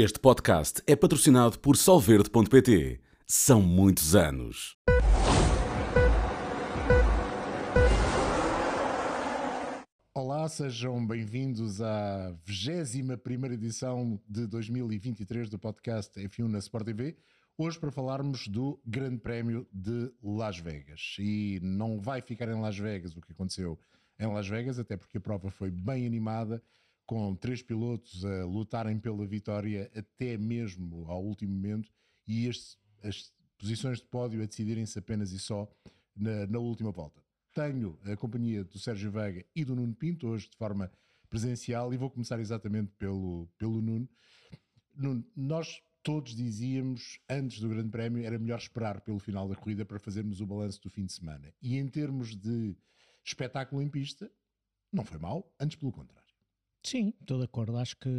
Este podcast é patrocinado por Solverde.pt. São muitos anos. Olá, sejam bem-vindos à 21 edição de 2023 do podcast F1 na Sport TV. Hoje para falarmos do Grande Prémio de Las Vegas. E não vai ficar em Las Vegas o que aconteceu em Las Vegas, até porque a prova foi bem animada, com três pilotos a lutarem pela vitória até mesmo ao último momento e este, as posições de pódio a decidirem-se apenas e só na, na última volta. Tenho a companhia do Sérgio Veiga e do Nuno Pinto hoje de forma presencial e vou começar exatamente pelo, pelo Nuno. Nuno, nós todos dizíamos antes do Grande Prémio era melhor esperar pelo final da corrida para fazermos o balanço do fim de semana. E em termos de espetáculo em pista, não foi mal, antes pelo contrário. Sim, estou de acordo. Acho que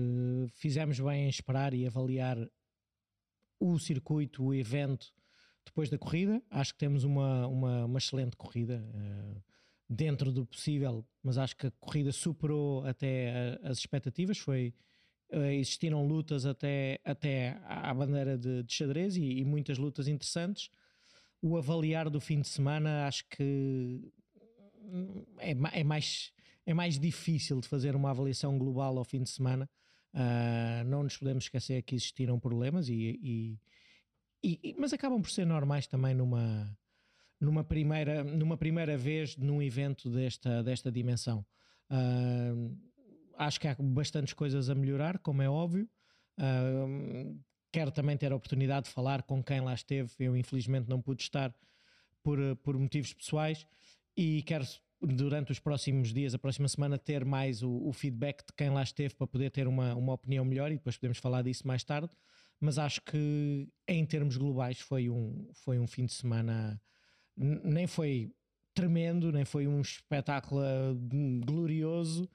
fizemos bem em esperar e avaliar o circuito, o evento depois da corrida. Acho que temos uma, uma, uma excelente corrida uh, dentro do possível, mas acho que a corrida superou até as expectativas. Foi, uh, existiram lutas até, até à bandeira de, de xadrez e, e, muitas lutas interessantes. O avaliar do fim de semana acho que é, é mais é mais difícil de fazer uma avaliação global ao fim de semana. Uh, não nos podemos esquecer que existiram problemas, e, e, e, mas acabam por ser normais também numa, numa, primeira, numa primeira vez num evento desta, desta dimensão. Uh, acho que há bastantes coisas a melhorar, como é óbvio. Uh, quero também ter a oportunidade de falar com quem lá esteve. Eu, infelizmente, não pude estar por, por motivos pessoais e quero durante os próximos dias, a próxima semana, ter mais o, o, feedback de quem lá esteve para poder ter uma, uma opinião melhor e depois podemos falar disso mais tarde. Mas acho que em termos globais foi um, foi um fim de semana, nem foi tremendo, nem foi um espetáculo hum, glorioso,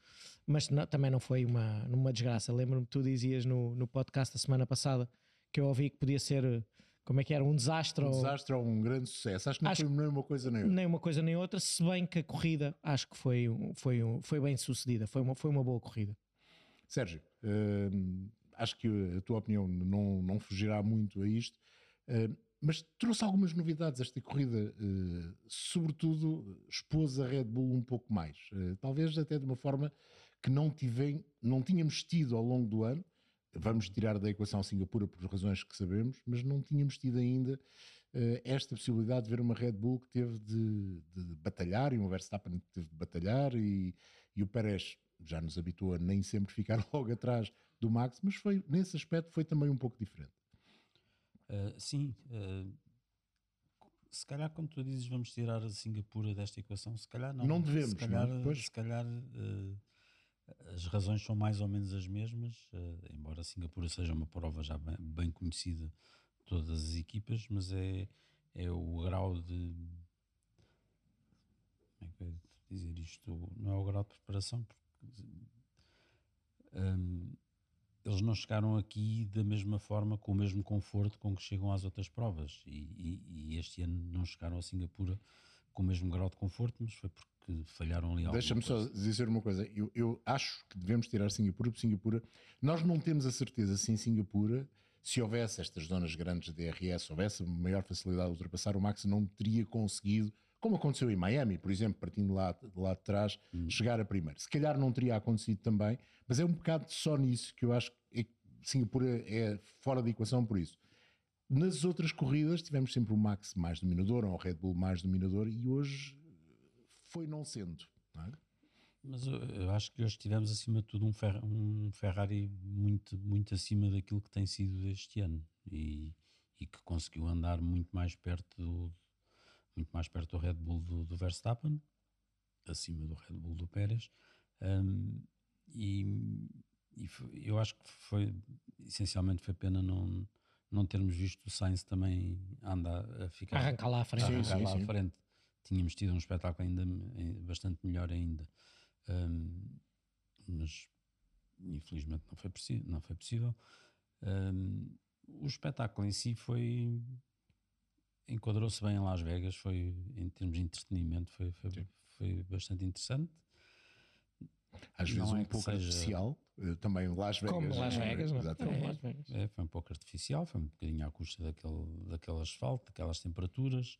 mas não, também não foi uma, uma desgraça. Lembro-me que tu dizias no, no podcast da semana passada que eu ouvi que podia ser como é que era? Um desastre? Um ou... desastre ou um grande sucesso. Acho que não acho foi nem uma coisa nem outra. Nem uma coisa nem outra, se bem que a corrida acho que foi, foi, foi bem sucedida. Foi uma, foi uma boa corrida. Sérgio, uh, acho que a tua opinião não, não fugirá muito a isto, uh, mas trouxe algumas novidades esta corrida, uh, sobretudo expôs a Red Bull um pouco mais. talvez até de uma forma que não, tive, não tínhamos tido ao longo do ano vamos tirar da equação Singapura por razões que sabemos, mas não tínhamos tido ainda uh, esta possibilidade de ver uma Red Bull que teve de, de batalhar e uma Verstappen que teve de batalhar e, e o Pérez já nos habituou a nem sempre ficar logo atrás do Max, mas foi nesse aspecto foi também um pouco diferente. Uh, sim, uh, se calhar como tu dizes vamos tirar a Singapura desta equação, se calhar não. Não devemos, se calhar, não, se calhar uh, as razões são mais ou menos as mesmas, uh, embora Singapura seja uma prova já bem, conhecida de todas as equipas, mas é, é o grau de. Como é que eu ia dizer isto? Não é o grau de preparação, porque. Um, eles não chegaram aqui da mesma forma, com o mesmo conforto com que chegam às outras provas. E, e, e este ano não chegaram a Singapura com o mesmo grau de conforto, mas foi porque que falharam ali Deixa-me só dizer uma coisa. Eu, eu, acho que devemos tirar Singapura, porque Singapura, nós não temos a certeza se em Singapura, se houvesse estas zonas grandes de DRS, houvesse maior facilidade de ultrapassar, o Max não teria conseguido, como aconteceu em Miami, por exemplo, partindo lá, lá de trás, hum. chegar a primeiro. Se calhar não teria acontecido também, mas é um bocado só nisso que eu acho que Singapura é fora da equação por isso. Nas outras corridas tivemos sempre o Max mais dominador, ou o Red Bull mais dominador, e hoje foi não sendo. Não é? Mas eu, eu, acho que hoje tivemos acima de tudo um, Fer um, Ferrari muito, muito acima daquilo que tem sido este ano e, e que conseguiu andar muito mais perto do, muito mais perto do Red Bull do, do Verstappen, acima do Red Bull do Pérez. Um, e, e eu acho que foi essencialmente foi pena não, não termos visto o Sainz também andar a ficar arrancar lá à frente, sim, sim, lá sim. à frente tínhamos tido um espetáculo ainda bastante melhor ainda. Um, mas infelizmente não foi, não foi possível. Um, o espetáculo em si foi enquadrou-se bem em Las Vegas, foi em termos de entretenimento foi, foi, foi bastante interessante. Às vezes Não é um pouco seja- artificial, eh, também Las Vegas. Como Las é? Vegas, não é? Como Las Vegas. É, foi um pouco artificial, foi um bocadinho à custa daquele, daquele asfalto, daquelas temperaturas.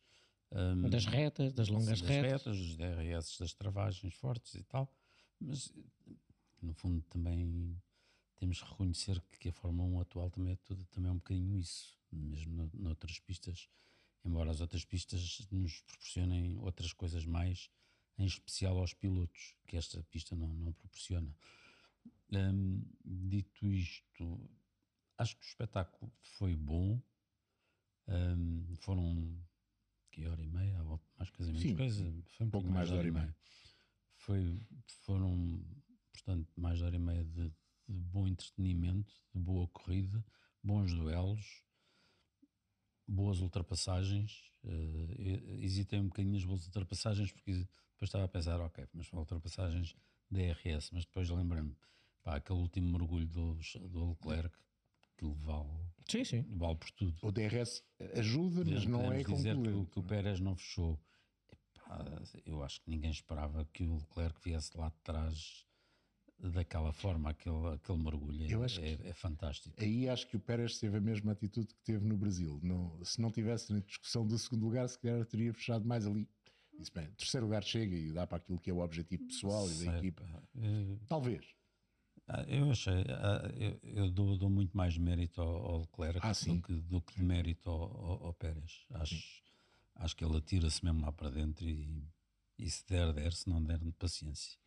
Hum, Das retas, das longas das retas. retas, dos DRS das travagens fortes e tal, mas no fundo também temos que reconhecer que a Fórmula 1 atual também é, tudo, também é um bocadinho isso, mesmo no- noutras pistas, embora as outras pistas nos proporcionem outras coisas mais, em especial aos pilotos, que esta pista não, não proporciona. Hum, dito isto, acho que o espetáculo foi bom. Hum, foram que hora e meia, à volta, mais coisa, menos Sim, coisa, foi um pouco pouco mais de hora e meia. Foi, foram, portanto, mais de hora e meia de, de bom entretenimento, de boa corrida, bons duelos, boas ultrapassagens. eh, hesitei um bocadinho nas boas ultrapassagens porque depois estava a pensar, ok, mas são ultrapassagens DRS, mas depois lembrei-me, pá, aquele último mergulho do, do Leclerc que vale, Sim, sim. vale por tudo. O DRS ajuda, mas não é Podemos dizer que, o- concluído. que o Pérez não fechou. Epá, eu acho que ninguém esperava que o Leclerc viesse lá de trás daquela forma, aquele, aquele mergulho. É, Eu acho é, é fantástico. Aí acho que o Pérez teve a mesma atitude que teve no Brasil. Não, se não tivesse na discussão do segundo lugar, se calhar teria fechado mais ali. Disse bem, terceiro lugar chega e dá para aquilo que é o objetivo pessoal e da equipa. eh, Talvez. Ah, Eu achei, ah, eu, eu dou, dou muito mais mérito ao, Leclerc Ah, sim. do, que, do que mérito ao, ao, Pérez. Acho, acho que ele atira-se mesmo lá para dentro e, e se der, der, se não der, paciência.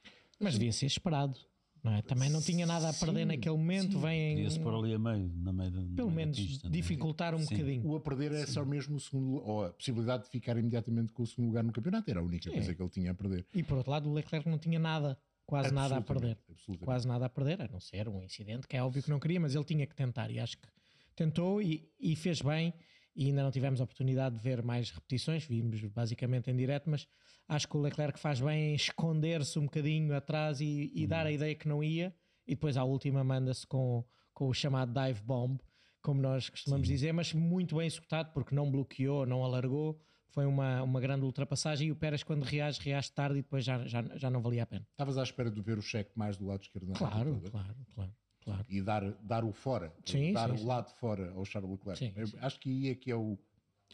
Mas devia ser esperado. Não é? Também não tinha nada a perder Sim, naquele momento. Vem Podia-se pôr ali a meio, na meio da, pelo menos pista, é? dificultar um Sim. bocadinho. O a perder é só mesmo o segundo ou a possibilidade de ficar imediatamente com o segundo lugar no campeonato. Era a única coisa que ele tinha a perder. E por outro lado, o Leclerc não tinha nada, quase nada a perder. Quase nada a perder, a não ser um incidente que é óbvio que não queria, mas ele tinha que tentar e acho que tentou e, e fez bem. E ainda não tivemos a oportunidade de ver mais repetições, vimos basicamente em direto, mas acho que o Leclerc faz bem em esconder-se um bocadinho atrás e, e dar a ideia que não ia, e depois à última manda-se com, com o chamado dive bomb, como nós costumamos dizer, mas muito bem executado porque não bloqueou, não alargou, foi uma, uma grande ultrapassagem e o Pérez quando reage, reage tarde e depois já, já, já não valia a pena. Estavas à espera de ver o cheque mais do lado esquerdo na Claro, claro, claro, claro. E dar, dar o fora, Sim, dar sim, o lado fora ao Charles Leclerc. Sim, sim. Acho que aí é que é o,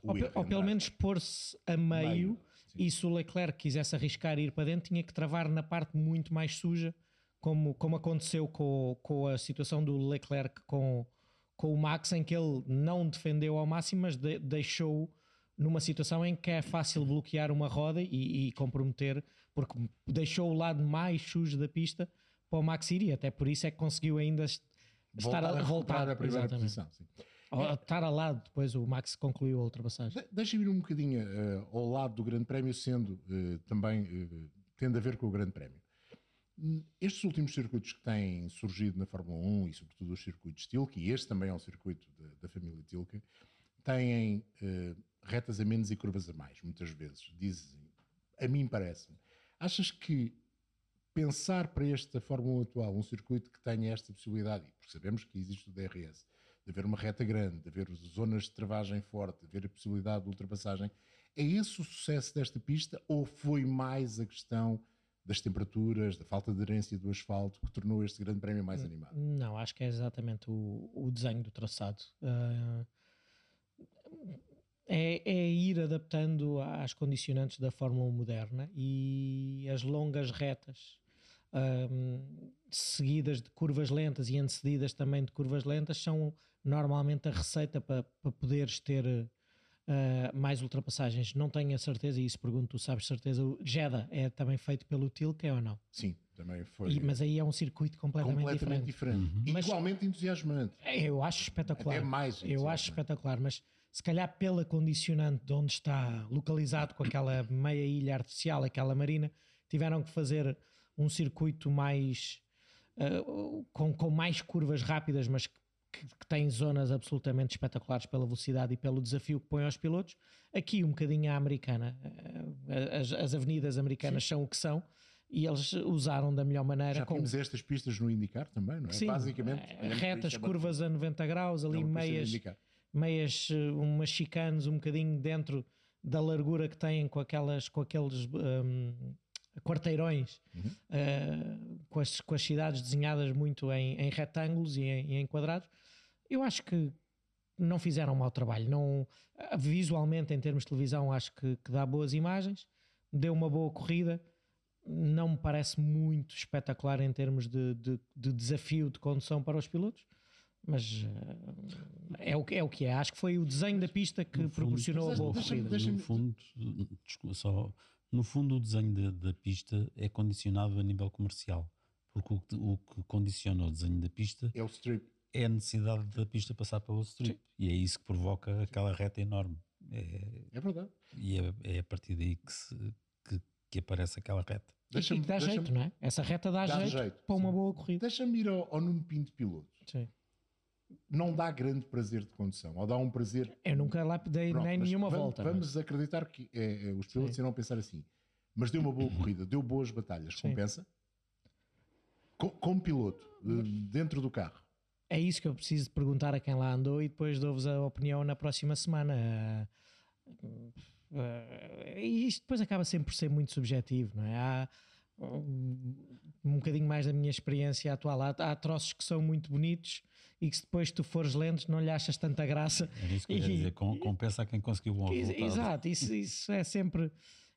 o Ou, erro, ou pelo menos pôr-se a meio, Meio, e se o Leclerc quisesse arriscar ir para dentro, tinha que travar na parte muito mais suja, como, como aconteceu com, com a situação do Leclerc com, com o Max, em que ele não defendeu ao máximo, mas de- deixou numa situação em que é fácil bloquear uma roda e, e comprometer, porque deixou o lado mais sujo da pista para o Max ir, e até por isso é que conseguiu ainda est- estar voltar a, a voltar a primeira exatamente. posição. sim. Ou estar ao lado, depois o Max concluiu a ultrapassagem. De- Deixa-me ir um bocadinho eh, ao lado do Grande Prémio, sendo eh, também eh, tendo a ver com o Grande Prémio. Estes últimos circuitos que têm surgido na Fórmula 1 e, sobretudo, os circuitos Tilke, e este também é um circuito da, da família Tilke, têm retas a menos e curvas a mais, muitas vezes. Dizem, a mim parece-me. Achas que pensar para esta Fórmula 1 atual um circuito que tenha esta possibilidade, porque sabemos que existe o DRS, de haver uma reta grande, de haver zonas de travagem forte, de haver a possibilidade de ultrapassagem, é esse o sucesso desta pista ou foi mais a questão das temperaturas, da falta de aderência do asfalto que tornou este grande prémio mais animado? Não, acho que é exatamente o, o desenho do traçado. Ah, é, é ir adaptando às condicionantes da Fórmula 1 moderna e as longas retas ahm, seguidas de curvas lentas e antecedidas também de curvas lentas são normalmente a receita para, para poderes ter ah, mais ultrapassagens. Não tenho a certeza, e isso pergunto, tu sabes certeza, o Jeddah é também feito pelo Tilke ou não? Sim, também foi E- mas aí é um circuito completamente, completamente diferente. diferente. E Mas- Igualmente entusiasmante. É, Eu acho espetacular. Até mais Eu acho espetacular, mas se calhar pela condicionante de onde está localizado com aquela meia ilha artificial, aquela marina, tiveram que fazer um circuito mais ah, com, com mais curvas rápidas, mas que, que tem zonas absolutamente espetaculares pela velocidade e pelo desafio que põe aos pilotos. Aqui um bocadinho à americana, Ah, as, as avenidas americanas são o que são. E eles usaram da melhor maneira Já com tínhamos estas pistas no IndyCar também, não é? Sim, Basicamente, eh, retas, é curvas a 90 graus, é ali uma pista no meias. Meias, eh, umas chicanes um bocadinho dentro da largura que têm com aquelas, com aqueles hum, quarteirões, uh, com, as, com as cidades desenhadas muito em, em retângulos e em, em, quadrados. Eu acho que não fizeram um mau trabalho. Não, visualmente, em termos de televisão, acho que, que dá boas imagens, deu uma boa corrida. Não me parece muito espetacular em termos de, de, de desafio de condução para os pilotos, mas uh, é, o, é o que é. Acho que foi o desenho da pista que proporcionou a boa corrida. No fundo, desculpa, só no fundo, o desenho da, pista é condicionado a nível comercial, porque o que, o que, condiciona o desenho da pista é o strip. É a necessidade da pista passar pelo strip. Sim. E é isso que provoca aquela reta enorme. É, é verdade. E é, é, a partir daí que, se, que, que aparece aquela reta. Deixa e que dá jeito, não é? Essa reta dá, dá jeito, jeito, para uma boa corrida. Deixa-me ir ao, ao Nuno Pinto Piloto. Sim não dá grande prazer de condução, ou dá um prazer. Eu nunca lá dei Pronto, nem nenhuma vamos, volta. Vamos mas... acreditar que é, é, os pilotos irão pensar assim, mas deu uma boa corrida, deu boas batalhas, Sim. compensa? Com, como piloto, dentro do carro. É isso que eu preciso perguntar a quem lá andou e depois dou-vos a opinião na próxima semana. E isto depois acaba sempre por ser muito subjetivo, não é? Há, um bocadinho mais da minha experiência atual. Há, há troços que são muito bonitos e que se depois tu fores lento não lhe achas tanta graça. É isso que eu ia dizer, compensa a quem conseguiu bom resultado. Exato, isso, isso é sempre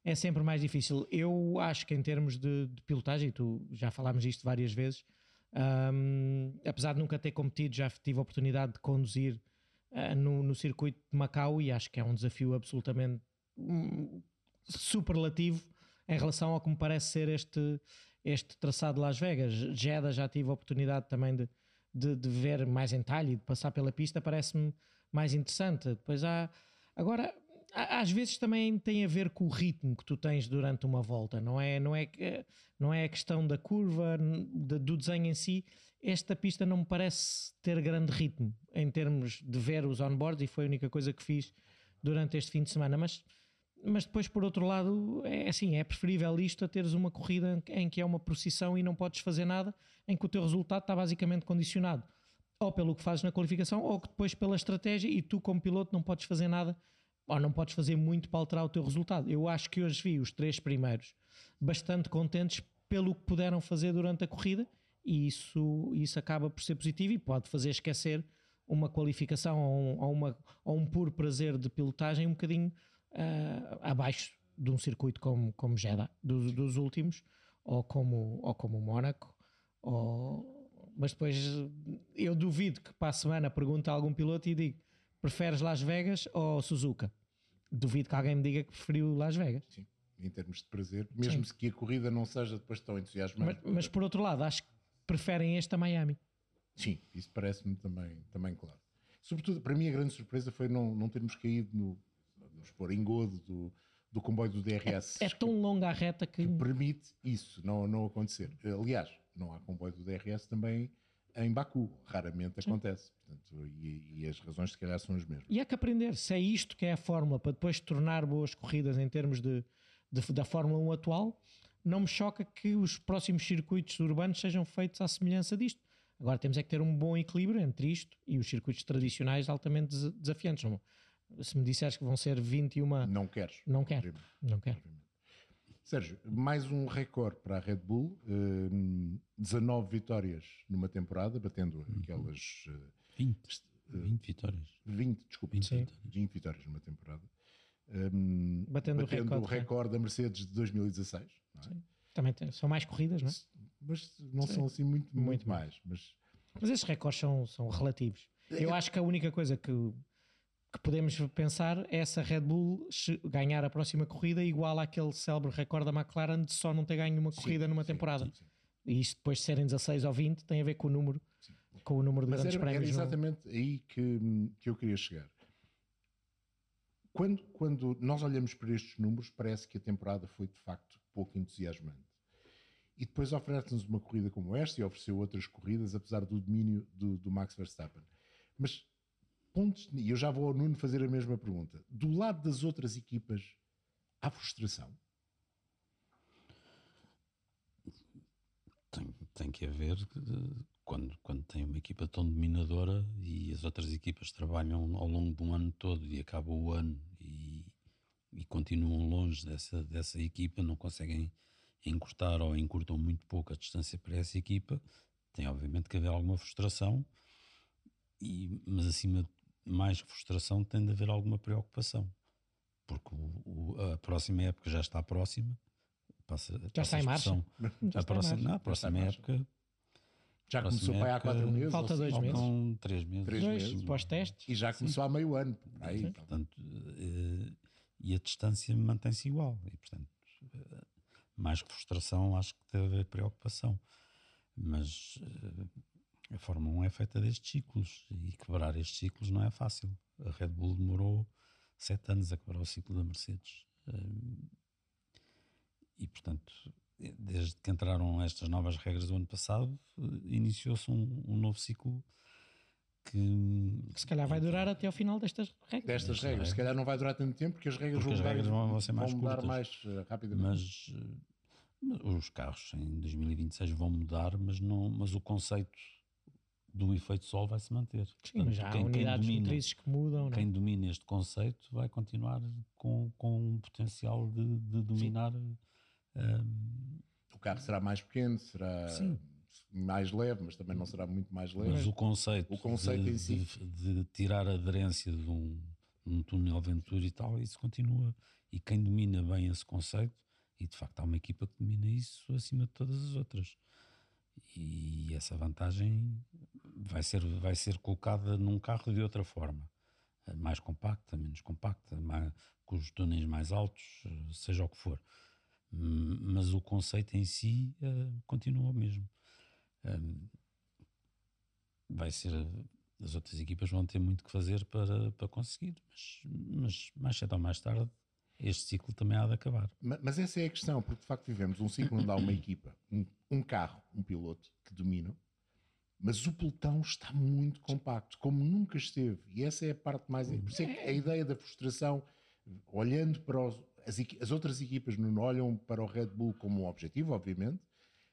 é sempre mais difícil. Eu acho que em termos de, de pilotagem, tu já falámos disto várias vezes, um, apesar de nunca ter competido, já tive a oportunidade de conduzir uh, no, no, circuito de Macau e acho que é um desafio absolutamente um, superlativo em relação ao que me parece ser este, este traçado de Las Vegas. Jeddah já tive a oportunidade também de, de, de ver mais em detalhe e de passar pela pista, parece-me mais interessante. Depois há. Agora, às vezes também tem a ver com o ritmo que tu tens durante uma volta, não é, não é, não é a questão da curva, do desenho em si. Esta pista não me parece ter grande ritmo em termos de ver os onboards e foi a única coisa que fiz durante este fim de semana, mas mas depois, por outro lado, é assim: é preferível isto a teres uma corrida em que é uma procissão e não podes fazer nada, em que o teu resultado está basicamente condicionado ou pelo que fazes na qualificação, ou depois pela estratégia e tu, como piloto, não podes fazer nada ou não podes fazer muito para alterar o teu resultado. Eu acho que hoje vi os três primeiros bastante contentes pelo que puderam fazer durante a corrida e isso, isso acaba por ser positivo e pode fazer esquecer uma qualificação ou ou uma, ou um puro prazer de pilotagem um bocadinho uh, abaixo de um circuito como, como Jeddah, dos, dos últimos, ou como, ou como o Mónaco, ou... mas depois eu duvido que para a semana pergunte a algum piloto e diga preferes Las Vegas ou Suzuka? Duvido que alguém me diga que preferiu Las Vegas. Sim, em termos de prazer, mesmo Sim. que a corrida não seja depois tão entusiasmante. Mas, mas por outro lado, acho que preferem este a Miami. Sim, isso parece-me também, também claro. Sobretudo, para mim a grande surpresa foi não, não termos caído no, vamos pôr, engodo do, do comboio do DRS. É, é tão longa a reta que... que... permite isso não, não acontecer. Aliás, não há comboio do DRS também em Baku, raramente Sim. acontece. Portanto, e, e, as razões se calhar são as mesmas. E há que aprender, se é isto que é a fórmula para depois tornar boas corridas em termos de, de, da Fórmula 1 atual, não me choca que os próximos circuitos urbanos sejam feitos à semelhança disto. Agora temos é que ter um bom equilíbrio entre isto e os circuitos tradicionais altamente desafiantes. Se me disseres que vão ser 21. Não queres. Não quero. Não quero. Sérgio, mais um recorde para a Red Bull, uh, hum, 19 vitórias numa temporada, batendo uhum. aquelas. Uh, 20, uh, 20 vitórias. 20, desculpa, 20, vitórias. 20 vitórias numa temporada. Um, batendo, batendo o recorde, o recorde da Mercedes de 2016. É? Também tem, são mais corridas, não é? Mas não Sim. são assim muito, muito, muito mais. Mas... mas esses recordes são, são relativos. Eu é. acho que a única coisa que que podemos pensar é essa Red Bull ganhar a próxima corrida igual àquele célebre recorde da McLaren de só não ter ganho uma corrida sim, numa sim, temporada. Sim, e isto depois de serem 16 ou 20 tem a ver com o número, com o número de Mas grandes era, prémios. Era exatamente no... aí que, que eu queria chegar. Quando, quando nós olhamos para estes números, parece que a temporada foi de facto pouco entusiasmante. E depois oferece-nos uma corrida como esta e ofereceu outras corridas, apesar do domínio do, do Max Verstappen. Mas pontos, e eu já vou ao Nuno fazer a mesma pergunta. Do lado das outras equipas, há frustração? Tem, tem que haver quando, quando tem uma equipa tão dominadora e as outras equipas trabalham ao longo de um ano todo e acaba o ano e, e continuam longe dessa, dessa equipa, não conseguem encurtar ou encurtam muito pouco a distância para essa equipa, tem obviamente que haver alguma frustração, e, mas acima de mais que frustração tem de haver alguma preocupação, porque o, o, a próxima época já está próxima, passa, já passa está em marcha. Já a próxima, não, a próxima época já começou para aí há quatro meses. Falta dois meses. Faltam três meses. Três Dois, meses. pós-testes. E já começou há meio ano. Aí, então. Portanto, eh, e a distância mantém-se igual. E, portanto, eh, mais que frustração, acho que deve haver preocupação. Mas eh, a Fórmula 1 é feita destes ciclos e quebrar estes ciclos não é fácil. A Red Bull demorou sete anos a quebrar o ciclo da Mercedes. E, portanto, desde que entraram estas novas regras do ano passado, iniciou-se um, um, novo ciclo que, que, se calhar vai durar até ao final destas regras. Destas regras, regras. se calhar não vai durar tanto tempo porque as regras, Porque vão, as regras mudar, vão ser mais vão mudar curtas. mais uh, rapidamente. Mas, uh, mas os carros em 2026 vão mudar, mas, não, mas o conceito do efeito sol vai se manter. Sim, mas já há unidades domina, motrizes que mudam. Quem domina este conceito vai continuar com, com um potencial de, de dominar. Um, o carro será mais pequeno, será Sim. mais leve, mas também não será muito mais leve. Mas o conceito, o conceito de, em si. de, de, tirar a aderência de um, um túnel Ventura e tal, isso continua. E quem domina bem esse conceito, e de facto há uma equipa que domina isso acima de todas as outras. E essa vantagem vai ser, vai ser colocada num carro de outra forma. Mais compacta, menos compacta, mais, com os túneis mais altos, seja o que for mas o conceito em si uh, continua o mesmo. Um, vai ser. As outras equipas vão ter muito que fazer para, para conseguir, mas, mas mais cedo ou mais tarde este ciclo também há de acabar. Mas, essa é a questão, porque de facto vivemos um ciclo onde há uma equipa, um, um carro, um piloto que dominam, mas o pelotão está muito compacto, como nunca esteve. E essa é a parte mais. Por isso é que a ideia da frustração, olhando para os, as, as, outras equipas não olham para o Red Bull como um objetivo, obviamente,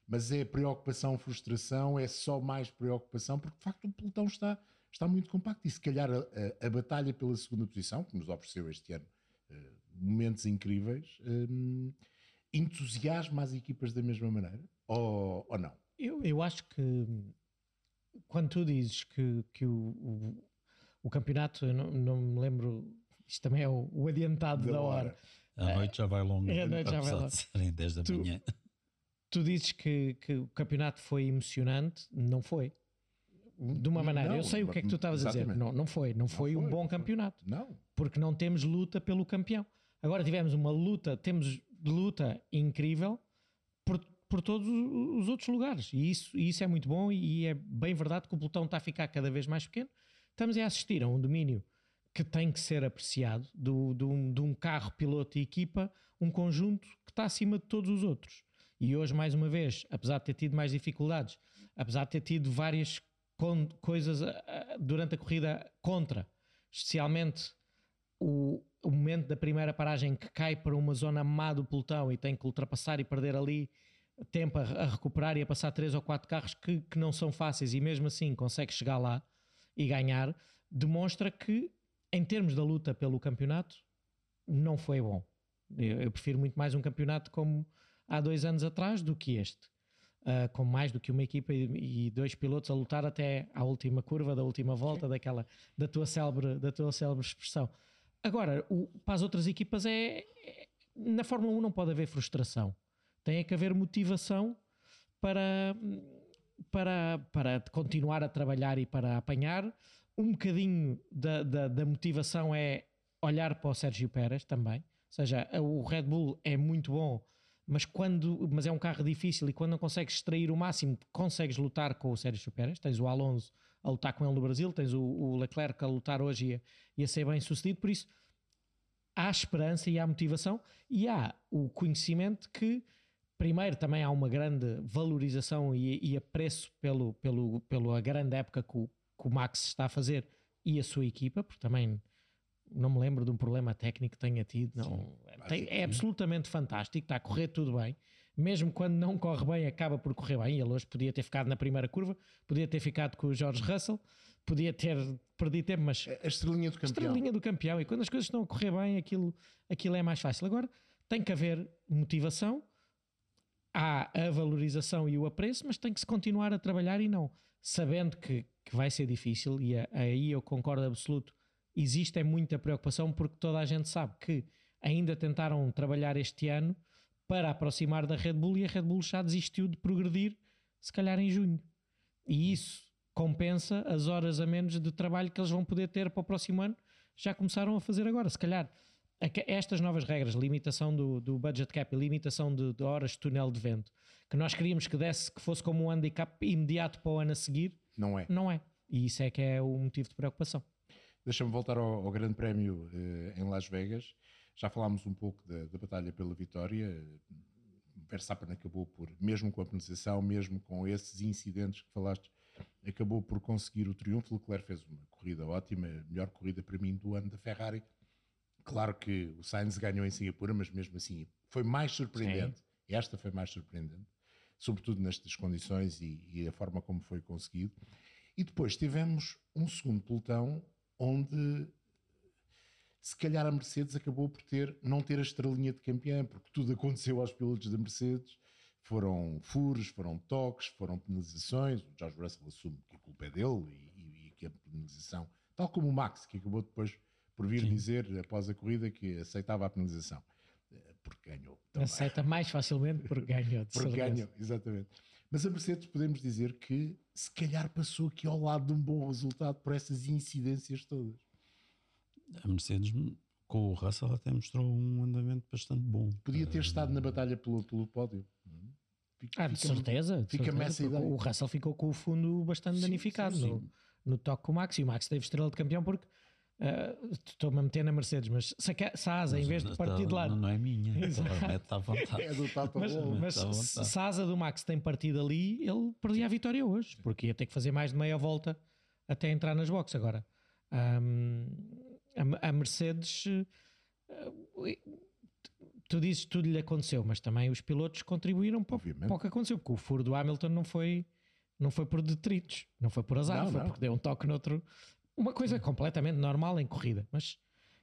mas é preocupação, frustração, é só mais preocupação, porque de facto o pelotão está, está muito compacto e se calhar a, a, a batalha pela segunda posição, que nos ofereceu este ano uh, momentos incríveis, um, entusiasma as equipas da mesma maneira ou, ou não? Eu, eu acho que quando tu dizes que, que o, o, o campeonato, eu não, não me lembro, isto também é o, o adiantado da, da hora. hora. A noite já vai longa, a noite já vai longa. de serem 10 da tu, manhã. Tu dizes que, que o campeonato foi emocionante, não foi. De uma maneira, não, eu sei o que é que tu estavas a dizer. Não, não foi, não, não foi, foi um bom campeonato. Não. Porque não temos luta pelo campeão. Agora tivemos uma luta, temos luta incrível por, todos os outros lugares. E isso, e isso é muito bom e é bem verdade que o pelotão está a ficar cada vez mais pequeno. Estamos a assistir a um domínio que tem que ser apreciado do, do, de um carro, piloto e equipa, um conjunto que está acima de todos os outros. E hoje, mais uma vez, apesar de ter tido mais dificuldades, apesar de ter tido várias coisas durante a corrida contra, especialmente o, o, momento da primeira paragem que cai para uma zona má do pelotão e tem que ultrapassar e perder ali tempo a, a recuperar e a passar três ou quatro carros que, que não são fáceis e mesmo assim consegue chegar lá e ganhar, demonstra que em termos da luta pelo campeonato, não foi bom. Eu, eu, prefiro muito mais um campeonato como há dois anos atrás do que este. Uh, com mais do que uma equipa e, e, dois pilotos a lutar até à última curva, da última volta, daquela, da, tua célebre, da tua célebre expressão. Agora, o, para as outras equipas é, é, Na Fórmula 1 não pode haver frustração. Tem que haver motivação para, para, para continuar a trabalhar e para apanhar um bocadinho da, da, da, motivação é olhar para o Sérgio Pérez também. Ou seja, o Red Bull é muito bom, mas, quando, mas é um carro difícil e quando não consegues extrair o máximo, consegues lutar com o Sérgio Pérez. Tens o Alonso a lutar com ele no Brasil, tens o, o Leclerc a lutar hoje e a, e a ser bem sucedido. Por isso, há esperança e há motivação e há o conhecimento que primeiro também há uma grande valorização e, e apreço pelo, pelo, pela grande época que o, que o Max está a fazer e a sua equipa, porque também não me lembro de um problema técnico que tenha tido. Não, tem, é absolutamente fantástico, está a correr tudo bem. Mesmo quando não corre bem, acaba por correr bem. Ele hoje podia ter ficado na primeira curva, podia ter ficado com o George Russell, podia ter perdido tempo, mas. A estrelinha do campeão. A estrelinha do campeão. E quando as coisas estão a correr bem, aquilo, aquilo é mais fácil. Agora, tem que haver motivação. Há a valorização e o apreço, mas tem que se continuar a trabalhar e não, sabendo que, que vai ser difícil, e aí eu concordo absoluto, existe é muita preocupação porque toda a gente sabe que ainda tentaram trabalhar este ano para aproximar da Red Bull e a Red Bull já desistiu de progredir, se calhar em junho. E isso compensa as horas a menos de trabalho que eles vão poder ter para o próximo ano, já começaram a fazer agora. Se calhar estas novas regras, limitação do, do budget cap e limitação de, de, horas de túnel de vento, que nós queríamos que desse, que fosse como um handicap imediato para o ano a seguir, não é. Não é. E isso é que é o motivo de preocupação. Deixa-me voltar ao, ao, Grande Prémio eh, em Las Vegas. Já falámos um pouco da, da batalha pela vitória. Verstappen acabou por, mesmo com a penalização, mesmo com esses incidentes que falaste, acabou por conseguir o triunfo. Leclerc fez uma corrida ótima, a melhor corrida para mim do ano da Ferrari. Claro que o Sainz ganhou em Singapura, mas mesmo assim foi mais surpreendente. Sim. Esta foi mais surpreendente, sobretudo nestas condições e, e, a forma como foi conseguido. E depois tivemos um segundo pelotão onde se calhar a Mercedes acabou por ter, não ter a estrelinha de campeã, porque tudo aconteceu aos pilotos da Mercedes foram furos, foram toques, foram penalizações. O George Russell assume que a culpa é dele e, e, que a penalização, tal como o Max, que acabou depois por vir Sim. dizer após a corrida que aceitava a penalização, eh, porque ganhou. Também. Aceita mais facilmente porque ganhou. porque ganhou, exatamente. Mas a Mercedes podemos dizer que se calhar passou aqui ao lado de um bom resultado por essas incidências todas. A Mercedes com o Russell até mostrou um andamento bastante bom. Podia ter estado na batalha pelo, pelo pódio. Fica, ah, de certeza. Fica-me essa ideia. O Russell ficou com o fundo bastante sim, danificado sim, sim. No, no toque com o Max. E o Max teve estrela de campeão porque uh, estou-me a meter na Mercedes, mas se a, se a asa, em vez de partir de lado. Não, não é minha, está à vontade. É do Tato Mas, mas se a asa do Max tem partido ali, ele perdia a vitória hoje, porque ia ter que fazer mais de meia volta até entrar nas boxes. Agora, um, a, a Mercedes. Uh, tu dizes que tudo lhe aconteceu, mas também os pilotos contribuíram para, para o que aconteceu, porque o furo do Hamilton não foi, não foi por detritos, não foi por azar, não, foi não. porque deu um toque noutro. Uma coisa completamente normal em corrida, mas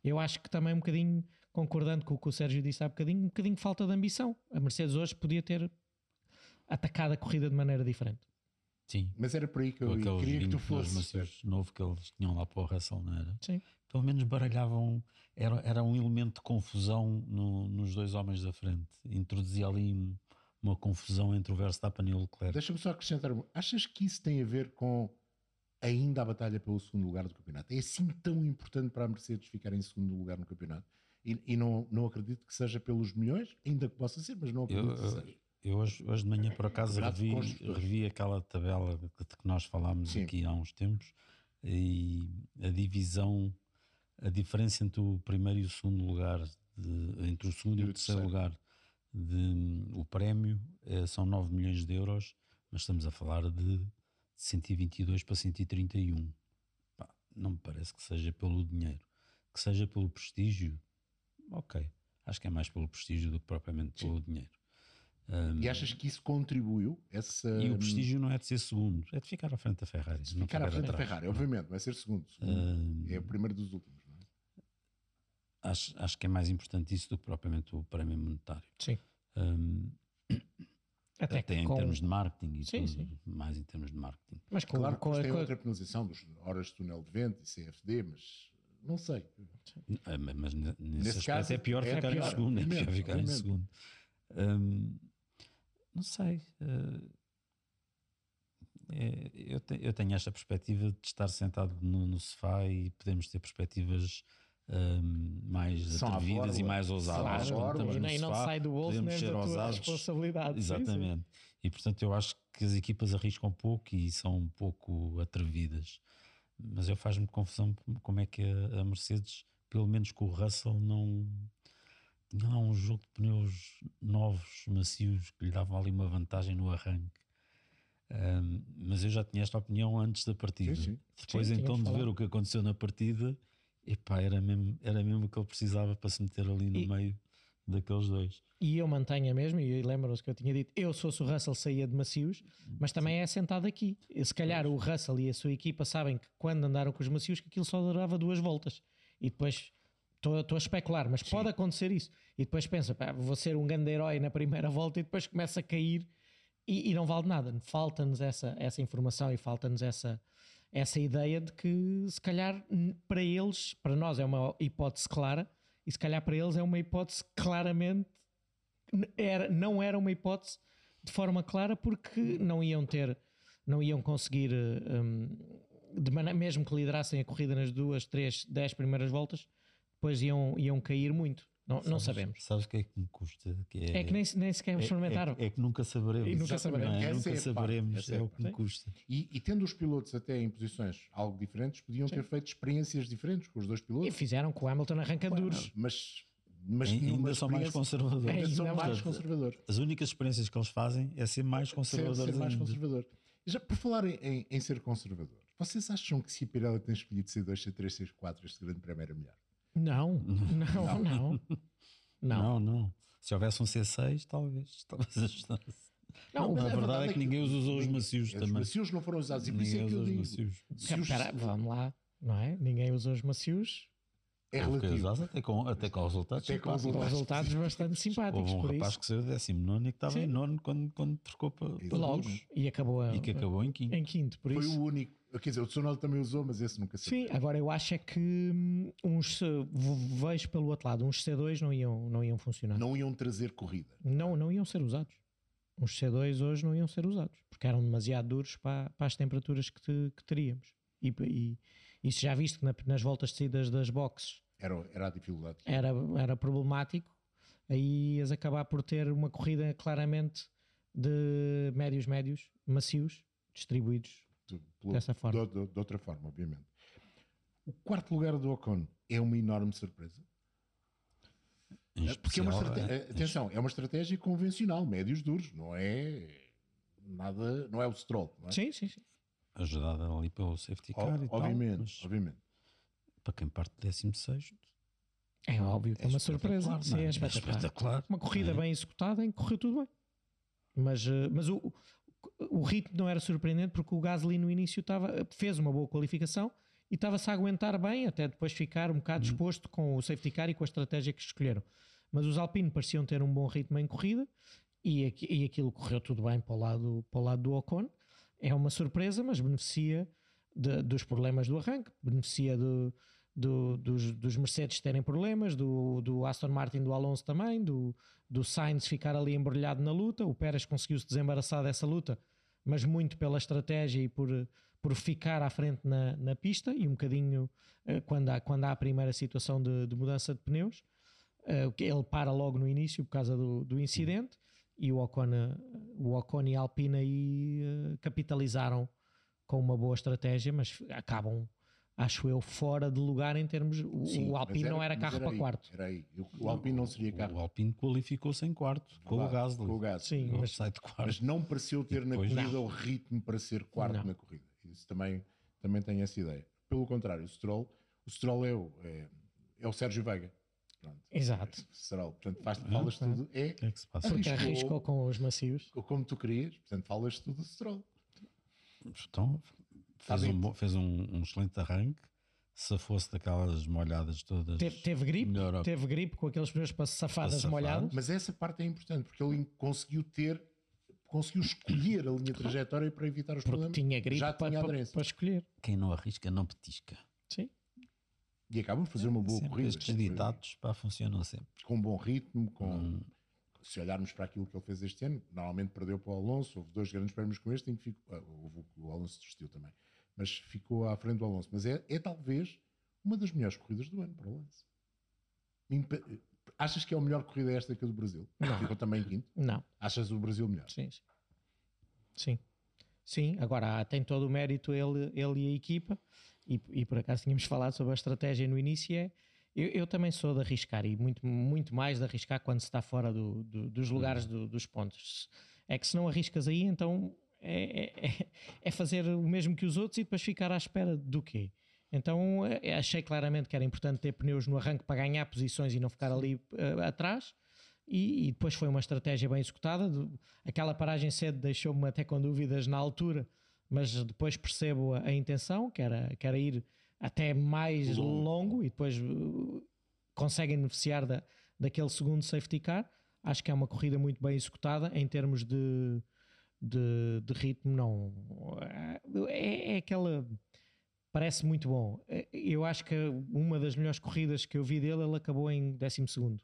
eu acho que também um bocadinho, concordando com o que o Sérgio disse há bocadinho, um bocadinho falta de ambição. A Mercedes hoje podia ter atacado a corrida de maneira diferente. Sim. Mas era por aí que eu queria que tu fosses. novo que eles tinham lá para o Russell, não era? Sim. Pelo menos baralhavam era, era um elemento de confusão no, nos dois homens da frente. Introduzia ali uma confusão entre o Verstappen e o Leclerc. Deixa-me só acrescentar. Achas que isso tem a ver com ainda a batalha pelo segundo lugar do campeonato? É assim tão importante para a Mercedes ficar em segundo lugar no campeonato? E, e não, não acredito que seja pelos milhões, ainda que possa ser, mas não acredito eu, que seja. Eu hoje, hoje de manhã, por acaso, revi, revi aquela tabela de que nós falámos Sim. aqui há uns tempos e a divisão a diferença entre o primeiro e o segundo lugar, de, entre o segundo e, e o terceiro, lugar, de, o prémio é, são 9 milhões de euros, mas estamos a falar de 122 para 131. Pá, não me parece que seja pelo dinheiro, que seja pelo prestígio. Ok, acho que é mais pelo prestígio do que propriamente Sim. pelo dinheiro. Um, e achas que isso contribuiu? Essa... E o prestígio não é de ser segundo, é de ficar à frente da Ferrari. Ficar à frente da Ferrari, obviamente, vai ser segundo. segundo. Um, é o primeiro dos últimos acho, acho que é mais importante isso do que propriamente o prémio monetário. Sim. Um, até, até em com... termos de marketing e sim, tudo, sim. mais em termos de marketing. Mas com, claro, com, tem com... outra penalização dos horas de túnel de vento e CFD, mas não sei. É, mas nesse, nesse aspecto caso, é pior é ficar pior, em segundo. É pior ficar em segundo. Um, não sei. Uh, é, eu, te, eu, tenho esta perspectiva de estar sentado no, no sofá e podemos ter perspectivas um, mais São atrevidas e mais ousadas. Claro, e não sai do bolso nem da tua responsabilidade. Exatamente. Sim, sim. E portanto eu acho que as equipas arriscam pouco e são um pouco atrevidas. Mas eu faz-me confusão como é que a, a, Mercedes, pelo menos com o Russell, não tinha lá um jogo de pneus novos, macios, que lhe davam ali uma vantagem no arranque. Um, mas eu já tinha esta opinião antes da partida. Sim, Depois então de ver o que aconteceu na partida, epá, era mesmo, era mesmo o que ele precisava para se meter ali no e, meio daqueles dois. E eu mantenho a mesma, e lembram-se que eu tinha dito, eu se fosse o Russell saía de macios, mas também é sentado aqui. Se calhar o Russell e a sua equipa sabem que quando andaram com os macios que aquilo só durava duas voltas e depois Estou a especular, mas pode acontecer isso. E depois pensa, pá, vou ser um grande herói na primeira volta e depois começa a cair e, e não vale nada. Falta-nos essa, essa informação e falta-nos essa, essa ideia de que se calhar para eles, para nós é uma hipótese clara e se calhar para eles é uma hipótese claramente era, não era uma hipótese de forma clara porque não iam ter, não iam conseguir, maneira, mesmo que liderassem a corrida nas duas, três, dez primeiras voltas, depois iam, iam cair muito. Não, não Sabes- sabemos. Sabes o que é que me custa? Que É que nem, nem sequer é- experimentaram. É, é que nunca saberemos. E nunca saberemos. Não é? Nunca é a parte, saberemos. é É, o que me custa. E, e tendo os pilotos até em posições algo diferentes, podiam ter feito experiências diferentes com os dois E pilotos. fizeram com o Hamilton arranca duros. Mas, mas Ainda numa são mais conservadores. Ainda são mais mais. conservadores. As únicas experiências que eles fazem é ser mais Ser, conservadores ser mais ainda. conservador. E Já por falar em, em- em ser conservador, vocês acham que se a Pirelli tem escolhido C2, C3, C4, este grande prémio era melhor? Não, não, não. Não. Não, não. Se houvesse um C6, talvez, talvez ajudasse. Não, mas a verdade é que ninguém os usou os macios Os também. macios não foram usados. E por isso é Ninguém que eu usou os digo. macios. se os- Espera, vamos lá, não é? Ninguém usou os macios. É relativo. até com, até com resultados. Até com simpáticos. Resultados bastante simpáticos, Houve um por rapaz isso. que saiu décimo nono e que estava Sim. em nono quando, quando trocou para, para Logo. E acabou, a- E que acabou em quinto. em quinto, por Foi isso. o único. Quer dizer, o Tsunoda também usou, mas esse nunca saiu. Sim, agora eu acho é que hum, uns vejo pelo outro lado, uns C2 não iam, não iam funcionar. Não iam trazer corrida. Não, não iam ser usados. Os C2 hoje não iam ser usados porque eram demasiado duros para, para as temperaturas que, te- que teríamos. E, e, e se já viste que na- nas voltas de saídas das boxes Era, era a dificuldade. era, era problemático, aí ias acabar por ter uma corrida claramente de médios-médios, macios, distribuídos. de, pelo- Dessa forma. De, de- de outra forma, obviamente. O quarto lugar do Ocon é uma enorme surpresa. Em Porque é uma especial, estrate- é- atenção, é uma estratégia convencional, médios duros, não é nada, não é o Stroll, não é? Sim, sim, sim. Ajudada ali pelo safety O- car e tal. obviamente, mas obviamente. para quem parte de 16 É óbvio que é, uma surpresa. Sim, é espetacular. espetacular. Uma corrida É. bem executada em que correu tudo bem. Mas, eh, mas o, o ritmo não era surpreendente porque o Gasly no início estava, fez uma boa qualificação e estava-se a aguentar bem, até depois ficar um bocado exposto com o safety car e com a estratégia que escolheram. Mas os Alpine pareciam ter um bom ritmo em corrida e, aqui- e aquilo correu tudo bem para o lado, para o lado do Ocon. É uma surpresa, mas beneficia de- dos problemas do arranque, beneficia do, do- dos, dos Mercedes terem problemas, do, do Aston Martin do Alonso também, do, do Sainz ficar ali embrulhado na luta. O Pérez conseguiu-se desembaraçar dessa luta, mas muito pela estratégia e por, por ficar à frente na, na pista e um bocadinho eh, quando, há, quando há a primeira situação de, de mudança de pneus. eh, ele para logo no início por causa do, do incidente e o Ocon, o Ocon e a Alpine aí eh, capitalizaram com uma boa estratégia, mas acabam, acho eu, fora de lugar em termos. O, Sim, o Alpine não era carro para aí, quarto. Era aí. O, o Alpine não seria carro O Alpine qualificou-se em quarto com o Claro, Gasly. com o Gasly. Sim, Ele mas- sai de quarto. mas não pareceu ter na corrida o ritmo para ser quarto Não. na corrida. Isso também, também tem essa ideia. Pelo contrário, o Stroll, o Stroll é o, é, é o Sérgio Veiga. Pronto. Exato. É o Stroll. Portanto, faz, falas tudo. É que é que se passa? Porque Arriscou. arriscou com os macios. como tu querias. Portanto, falas tudo do Stroll. Então, Tá fez, um, fez um, um excelente arranque. Se fosse daquelas molhadas todas. Teve, teve gripe, melhor- teve gripe com aqueles pneus para safar Para das safar. molhadas. Mas essa parte é importante porque ele conseguiu ter, conseguiu escolher a linha de trajetória para evitar os Porque problemas. tinha gripe Já para, tinha para, aderência. para escolher. Quem não arrisca, não petisca. Sim. E acabam por fazer uma boa Sempre corrida. Estes ditados pá, funcionam sempre. com um bom ritmo, com Hum. se olharmos para aquilo que ele fez este ano, normalmente perdeu para o Alonso, houve dois grandes prémios com este, em que ficou, ah, houve o- Alonso desistiu também, mas ficou à frente do Alonso. Mas é, é talvez uma das melhores corridas do ano para o Alonso. Achas que é a melhor corrida esta que a do Brasil? Ficou também em quinto. Não. Achas o Brasil melhor? Sim, sim. Sim. Agora tem todo o mérito ele, ele e a equipa, e, e por acaso tínhamos falado sobre a estratégia no início. É, eu, eu também sou de arriscar, e muito, muito mais de arriscar quando se está fora do- do- dos lugares do- dos pontos. É que se não arriscas aí, então é, é- é- é fazer o mesmo que os outros e depois ficar à espera do quê? Então eh, achei claramente que era importante ter pneus no arranque para ganhar posições e não ficar ali eh, atrás. E, e depois foi uma estratégia bem executada. Aquela paragem cedo deixou-me até com dúvidas na altura, mas depois percebo a, a intenção, que era, que era ir até mais longo, e depois uh, conseguem beneficiar da, daquele segundo safety car. Acho que é uma corrida muito bem executada em termos de, de, de ritmo. Não é, é aquela parece muito bom. Eu acho que uma das melhores corridas que eu vi dele, ele acabou em 12 segundo.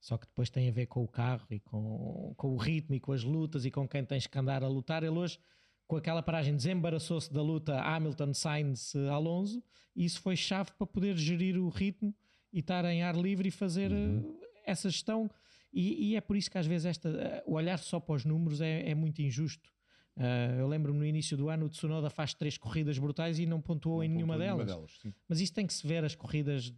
Só que depois tem a ver com o carro e com, com o ritmo e com as lutas e com quem tens que andar a lutar. Ele hoje, com aquela paragem, desembaraçou-se da luta Hamilton, Sainz, Alonso e isso foi chave para poder gerir o ritmo e estar em ar livre e fazer uhum. Eh, essa gestão. E, e, é por isso que às vezes esta, eh, o olhar só para os números é, é muito injusto. Uh, eu lembro-me no início do ano o Tsunoda faz três corridas brutais e não pontuou não em nenhuma delas. delas Mas isso tem que se ver as corridas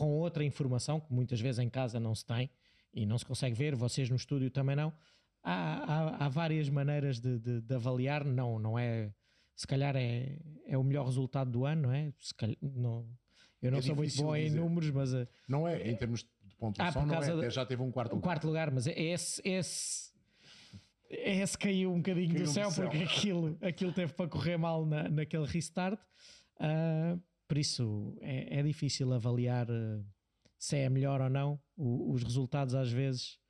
com outra informação, que muitas vezes em casa não se tem e não se consegue ver, vocês no estúdio também não. Há, há, há várias maneiras de, de, de, avaliar, não, não é. Se calhar é, é o melhor resultado do ano, não é? Se calhar, não, eu não é sou muito bom em números, mas. Eh, não é, em termos de pontuação, ah, não é. já teve um quarto lugar. Um quarto lugar, mas é esse, esse esse caiu um bocadinho caiu do céu, céu, porque aquilo, aquilo teve para correr mal na, naquele restart. Uh, por isso é, é difícil avaliar uh, se é melhor ou não. O, os resultados, às vezes,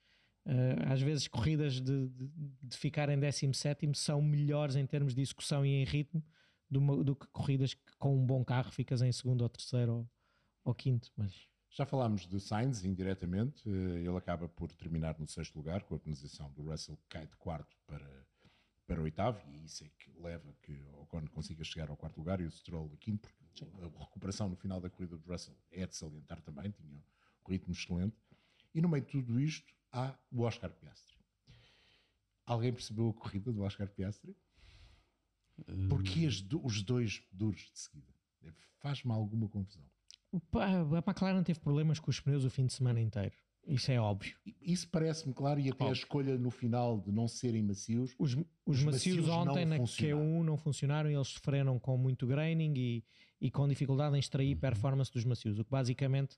uh, às vezes, corridas de, de, de ficar em 17 são melhores em termos de execução e em ritmo do, do, que corridas que com um bom carro ficas em segundo ou terceiro ou, ou quinto. Mas já falámos de Sainz indiretamente, eh, ele acaba por terminar no sexto lugar, com a penalização do Russell que cai de quarto para, para oitavo, e isso é que leva que o Ocon consiga chegar ao quarto lugar e o Stroll a quinto, porque a recuperação no final da corrida do Russell é de salientar também, tinha um ritmo excelente. E no meio de tudo isto há o Oscar Piastri. Alguém percebeu a corrida do Oscar Piastri? Porque hum. os dois duros de seguida? Faz-me alguma confusão. A McLaren teve problemas com os pneus o fim de semana inteiro. Isso é óbvio. Isso parece-me claro, e até óbvio. a escolha no final de não serem macios. Os, os, os macios, macios, ontem na Q1 não funcionaram, eles sofreram com muito graining e, e com dificuldade em extrair uhum. performance dos macios, o que basicamente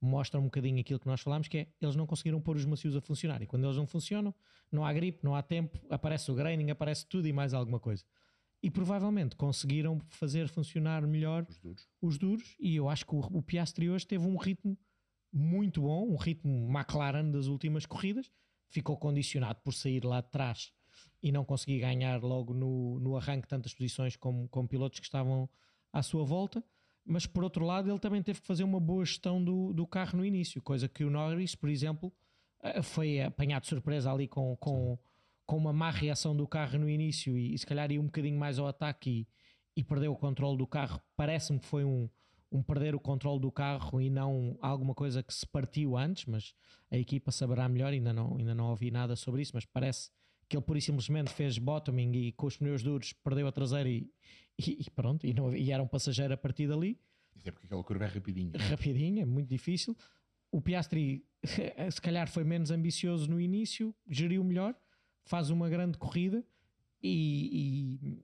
mostra um bocadinho aquilo que nós falámos, que é eles não conseguiram pôr os macios a funcionar. E quando eles não funcionam, não há gripe, não há tempo, aparece o graining, aparece tudo e mais alguma coisa e provavelmente conseguiram fazer funcionar melhor os duros. Os duros e eu acho que o, o Piastri hoje teve um ritmo muito bom, um ritmo McLaren das últimas corridas, ficou condicionado por sair lá de trás e não conseguir ganhar logo no, no arranque tantas posições como, como pilotos que estavam à sua volta, mas por outro lado ele também teve que fazer uma boa gestão do, do carro no início, coisa que o Norris, por exemplo, eh, foi apanhado de surpresa ali com, com, com uma má reação do carro no início e, e se calhar ia um bocadinho mais ao ataque e, e perdeu o controle do carro. Parece-me que foi um, um perder o controle do carro e não alguma coisa que se partiu antes, mas a equipa saberá melhor, ainda não, ainda não ouvi nada sobre isso, mas parece que ele pura e simplesmente fez bottoming e com os pneus duros perdeu a traseira e, e, e pronto, e, não, e era um passageiro a partir dali. Isso é porque aquela curva é rapidinha. Rapidinha, muito difícil. O Piastri se calhar foi menos ambicioso no início, geriu melhor, faz uma grande corrida e,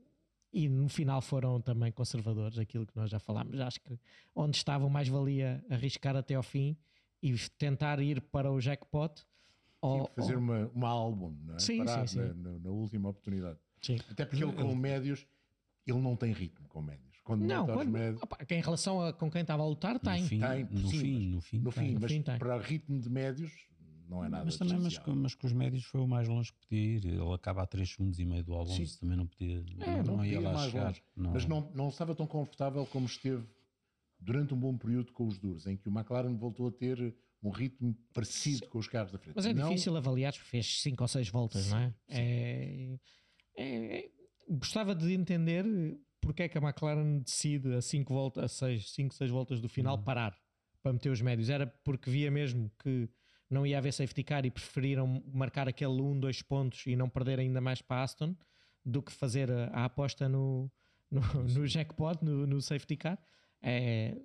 e, no final foram também conservadores, aquilo que nós já falámos. Acho que onde estavam mais valia arriscar até ao fim e tentar ir para o jackpot. Ou, fazer ou... Uma, uma álbum, não é? Sim, Parar sim, sim. Na, na, última oportunidade. Sim. Até porque ele com médios, ele não tem ritmo com médios. Quando não, quando, médios... opa, em relação a com quem estava a lutar, tem. No fim, tem, no, sim, fim no fim, no fim, no mas fim tem. para ritmo de médios não é nada mas também mas, mas com os médios foi o mais longe que podia ir ele acaba a 3 segundos e meio do Alonso Sim. também não podia é, não, não, ia lá chegar não. mas não, não estava tão confortável como esteve durante um bom período com os duros em que o McLaren voltou a ter um ritmo parecido Sim. com os carros da frente mas é não... difícil avaliar fez 5 ou 6 voltas Sim. não é? É, é, gostava de entender porque é que a McLaren decide a 5 voltas a 6 5, 6 voltas do final hum. parar para meter os médios era porque via mesmo que não ia haver safety car e preferiram marcar aquele 1, 2 pontos e não perder ainda mais para Aston do que fazer a, aposta no, no, no jackpot, no, no, safety car. É,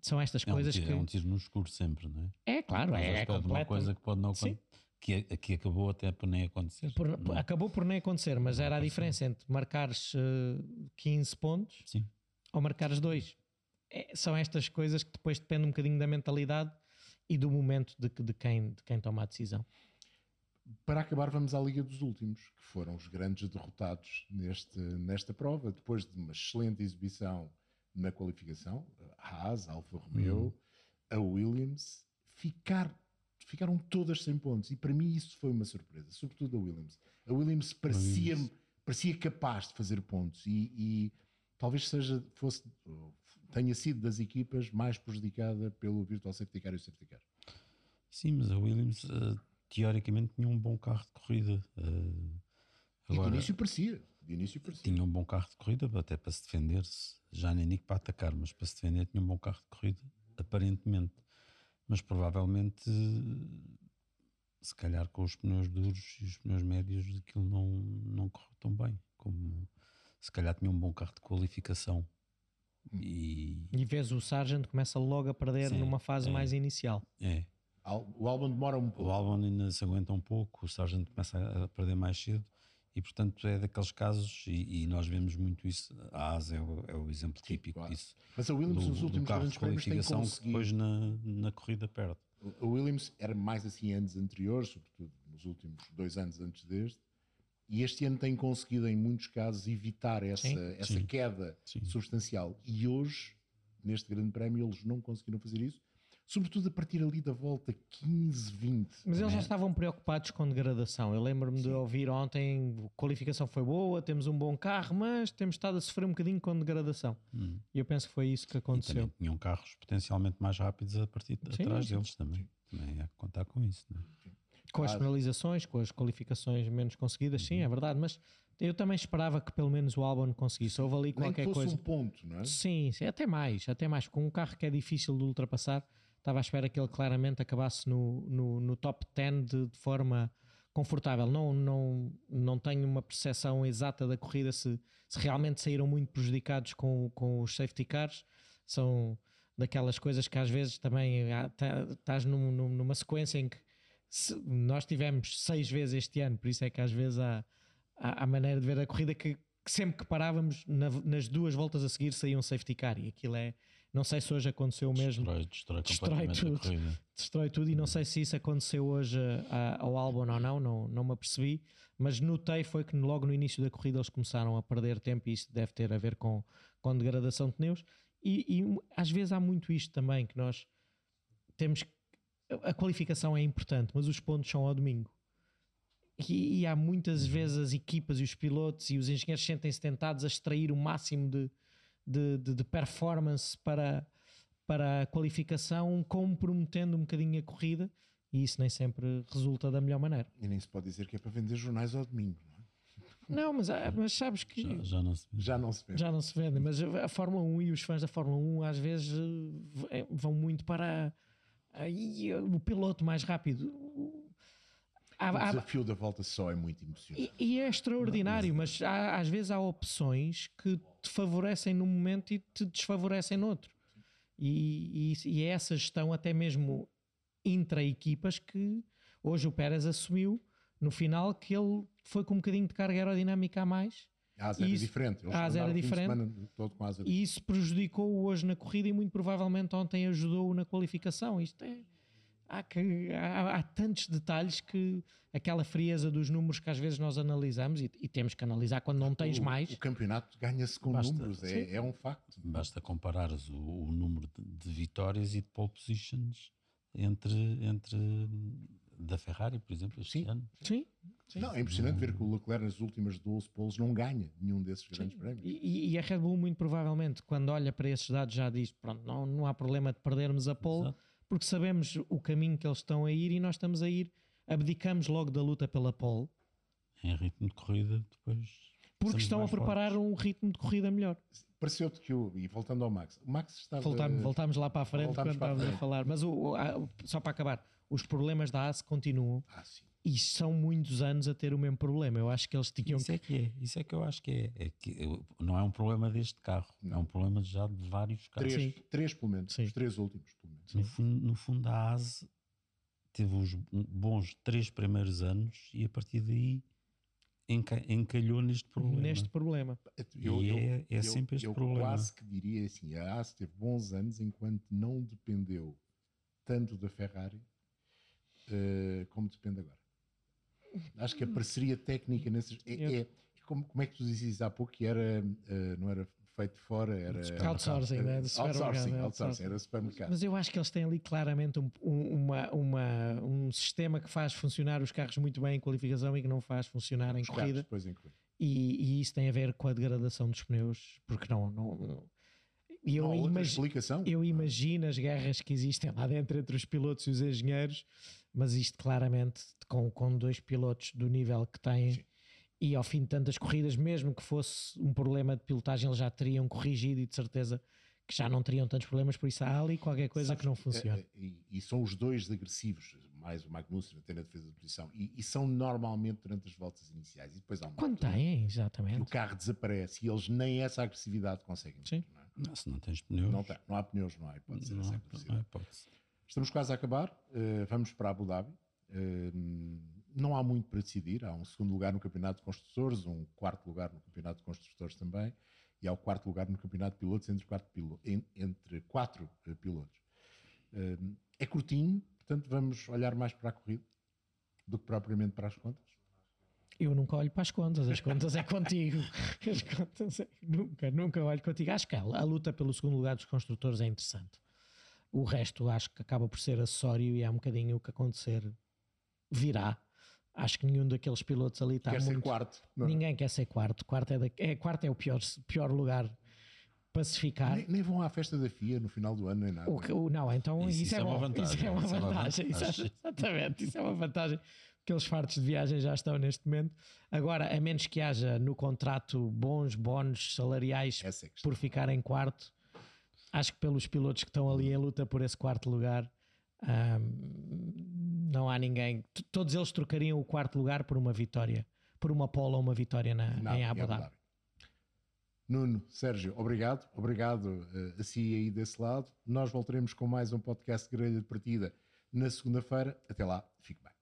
são estas é coisas um tiro, que. É um tiro no escuro sempre, não é? É, claro, Mas é, é uma coisa que pode não acontecer. Que, que acabou até por nem acontecer. Por, acabou por nem acontecer, mas não era a diferença entre marcares uh, 15 pontos Sim. ou marcares 2. É, são estas coisas que depois dependem um bocadinho da mentalidade e do momento de, de, quem, de quem toma a decisão. Para acabar, vamos à Liga dos Últimos, que foram os grandes derrotados neste, nesta prova, depois de uma excelente exibição na qualificação, Haas, Alfa Romeo, a Williams ficar, ficaram todas sem pontos. E para mim isso foi uma surpresa, sobretudo a Williams. A Williams parecia, parecia capaz de fazer pontos e, e talvez seja, fosse, tenha sido das equipas mais prejudicada pelo Virtual Safety Car e o Safety Car. Sim, mas a Williams uh, teoricamente tinha um bom carro de corrida. Uh, agora, de início parecia. De início parecia. Tinha um bom carro de corrida, até para se defender, -se, já nem digo para atacar, mas para se defender tinha um bom carro de corrida, aparentemente. Mas provavelmente, se calhar com os pneus duros e os pneus médios, aquilo não, não correu tão bem. Como se calhar tinha um bom carro de qualificação. E, e vês o Sargent começa logo a perder Sim, numa fase é, mais inicial. É. O álbum demora um pouco. O álbum ainda se aguenta um pouco, o Sargent começa a perder mais cedo e portanto é daqueles casos e, e nós vemos muito isso a ASA é o, é o exemplo Sim, típico claro. disso mas a Williams do, nos últimos carro de qualificação que depois na, na corrida perde a Williams era mais assim anos anteriores sobretudo nos últimos dois anos antes deste e este ano tem conseguido em muitos casos evitar essa, sim, essa sim, queda sim. substancial e hoje neste grande prémio eles não conseguiram fazer isso sobretudo a partir ali da volta 15, 20. Mas eles já estavam preocupados com degradação. Eu lembro-me de ouvir ontem: a qualificação foi boa, temos um bom carro, mas temos estado a sofrer um bocadinho com degradação. Hum. E eu penso que foi isso que aconteceu. E também tinham carros potencialmente mais rápidos a partir de sim, atrás sim. deles também. Também é contar com isso. Não é? Com as penalizações, com as qualificações menos conseguidas, sim, é uhum. verdade, mas eu também esperava que pelo menos o Albon conseguisse. Houve ali qualquer Nem que fosse coisa. um ponto, não é? Sim, sim, até mais, até mais. Com um carro que é difícil de ultrapassar, estava à espera que ele claramente acabasse no, no, no top 10 de, de, forma confortável. Não, não, não tenho uma percepção exata da corrida se, se realmente saíram muito prejudicados com, com os safety cars. São daquelas coisas que às vezes também tá, estás num, numa sequência em que se, nós tivemos seis vezes este ano, por isso é que às vezes há, há, há maneira de ver a corrida que, que sempre que parávamos na, nas duas voltas a seguir saía um safety car e aquilo é não sei se hoje aconteceu mesmo. Destrói, destrói, destrói tudo. Destrói tudo e não sei se isso aconteceu hoje a, ao álbum ou não, não, não me apercebi. Mas notei foi que logo no início da corrida eles começaram a perder tempo e isso deve ter a ver com, com degradação de pneus. E, e às vezes há muito isto também, que nós temos. A qualificação é importante, mas os pontos são ao domingo. E, e, há muitas uhum. vezes as equipas e os pilotos e os engenheiros sentem-se tentados a extrair o máximo de, de, de, de performance para, para a qualificação, comprometendo um bocadinho a corrida, e isso nem sempre resulta da melhor maneira. E nem se pode dizer que é para vender jornais ao domingo, não é? Não, mas, mas sabes que. Já, já, não se vende. Já não se vende. Já não se vende. Mas a Fórmula 1 e os fãs da Fórmula 1 às vezes eh, vão muito para o piloto mais rápido há, o desafio há, da volta só é muito emocionante. E, e é extraordinário, mas há, às vezes há opções que te favorecem num momento e te desfavorecem noutro. E, e, e é essa gestão, até mesmo intra-equipas, que hoje o Pérez assumiu no final que ele foi com um bocadinho de carga aerodinâmica a mais. A asa era diferente. a asa era diferente. Asa e isso prejudicou-o hoje na corrida e muito provavelmente ontem ajudou-o na qualificação. Isto é há, que, há, há, tantos detalhes que aquela frieza dos números que às vezes nós analisamos e, e temos que analisar quando não tens o, mais. O campeonato ganha-se com basta, números, é, é, um facto. Basta comparares o, o número de, de, vitórias e de pole positions entre, entre da Ferrari, por exemplo, este sim. ano. Sim. Sim. Não, é impressionante ver que o Leclerc nas últimas 12 poles não ganha nenhum desses grandes Sim. prémios. E, e, a Red Bull, muito provavelmente, quando olha para esses dados, já diz: pronto, não, não há problema de perdermos a pole. Exato porque sabemos o caminho que eles estão a ir e nós estamos a ir, abdicamos logo da luta pela pole. Em ritmo de corrida, depois. Porque estão a preparar fortes. um ritmo de corrida melhor. Pareceu-te que o. E voltando ao Max, o Max estava. Voltámos, voltámos lá para a frente quando estávamos a falar. Mas o, o, só para acabar, os problemas da AS continuam. Ah, sim. E são muitos anos a ter o mesmo problema. Eu acho que eles tinham. Isso é que é, isso é que eu acho que é. é que não é um problema deste carro, não. é um problema já de vários carros. Três, três pelo menos, Sim. os três últimos, pelo menos. No fundo, no fundo, a ASE teve os bons três primeiros anos e a partir daí encalhou neste problema. Neste problema. Eu, e é, é sempre este eu problema. Eu quase que diria assim: a ASE teve bons anos enquanto não dependeu tanto da Ferrari uh, como depende agora. Acho que a parceria técnica nesses. É, é como, como, é que tu dizias há pouco que era, uh, não era feito fora era. Outsourcing, né? Do Outsourcing, supermercado, outsourcing, era supermercado. Mas eu acho que eles têm ali claramente um, um- uma, uma- um sistema que faz funcionar os carros muito bem em qualificação e que não faz funcionar em Os carros corrida. depois incluem. E, e isso tem a ver com a degradação dos pneus, porque não. não, não- eu, Não eu imagino as guerras que existem lá dentro entre os pilotos e os engenheiros, mas isto claramente com, com dois pilotos do nível que têm. Sim. E ao fim de tantas corridas, mesmo que fosse um problema de pilotagem, eles já teriam corrigido e de certeza que já não teriam tantos problemas. Por isso há ali qualquer coisa Sabes que não é- funciona. é- e, e são os dois agressivos, mais o Magnussen até na defesa da posição, e, e são normalmente durante as voltas iniciais. E depois há uma Quando têm, que o exatamente. carro desaparece e eles nem essa agressividade conseguem. Sim. ter, não, é? Não, se não tens pneus, não, tem, não há pneus, não há hipótese não, não há hipótese. Estamos quase a acabar. eh, vamos para Abu Dhabi. Eh, não há muito para decidir. Há um segundo lugar no Campeonato de Construtores, um quarto lugar no Campeonato de Construtores também, e há o quarto lugar no Campeonato de Pilotos entre quatro, pilo- en- entre quatro eh, pilotos. É curtinho, portanto vamos olhar mais para a corrida do que propriamente para as contas. Eu nunca olho para as contas, as contas é contigo. As contas é- nunca, nunca olho contigo. Acho que a luta pelo segundo lugar dos construtores é interessante. O resto acho que acaba por ser acessório e é um bocadinho o que acontecer virá. Acho que nenhum daqueles pilotos ali está Quer muito. ser quarto. não é? Ninguém quer ser quarto. Quarto é, da- é, quarto é o pior, pior lugar para se ficar. Nem, nem vão à festa da FIA no final do ano, nem nada. O que- o- não, então Isso- isso, isso é, é bom. vantagem, Isso é uma isso é uma vantagem. vantagem. Exatamente, isso é uma vantagem. Aqueles fartos de viagem já estão neste momento. Agora, a menos que haja no contrato bons bónus salariais é por ficar em quarto, acho que pelos pilotos que estão ali em luta por esse quarto lugar, ahm, não há ninguém. Todos eles trocariam o quarto lugar por uma vitória, por uma pole ou uma vitória na, Nada, em Abu Dhabi. Nuno, Sérgio, obrigado. Obrigado eh, a si aí desse lado. Nós voltaremos com mais um podcast de grelha de partida na segunda-feira. Até lá, fique bem.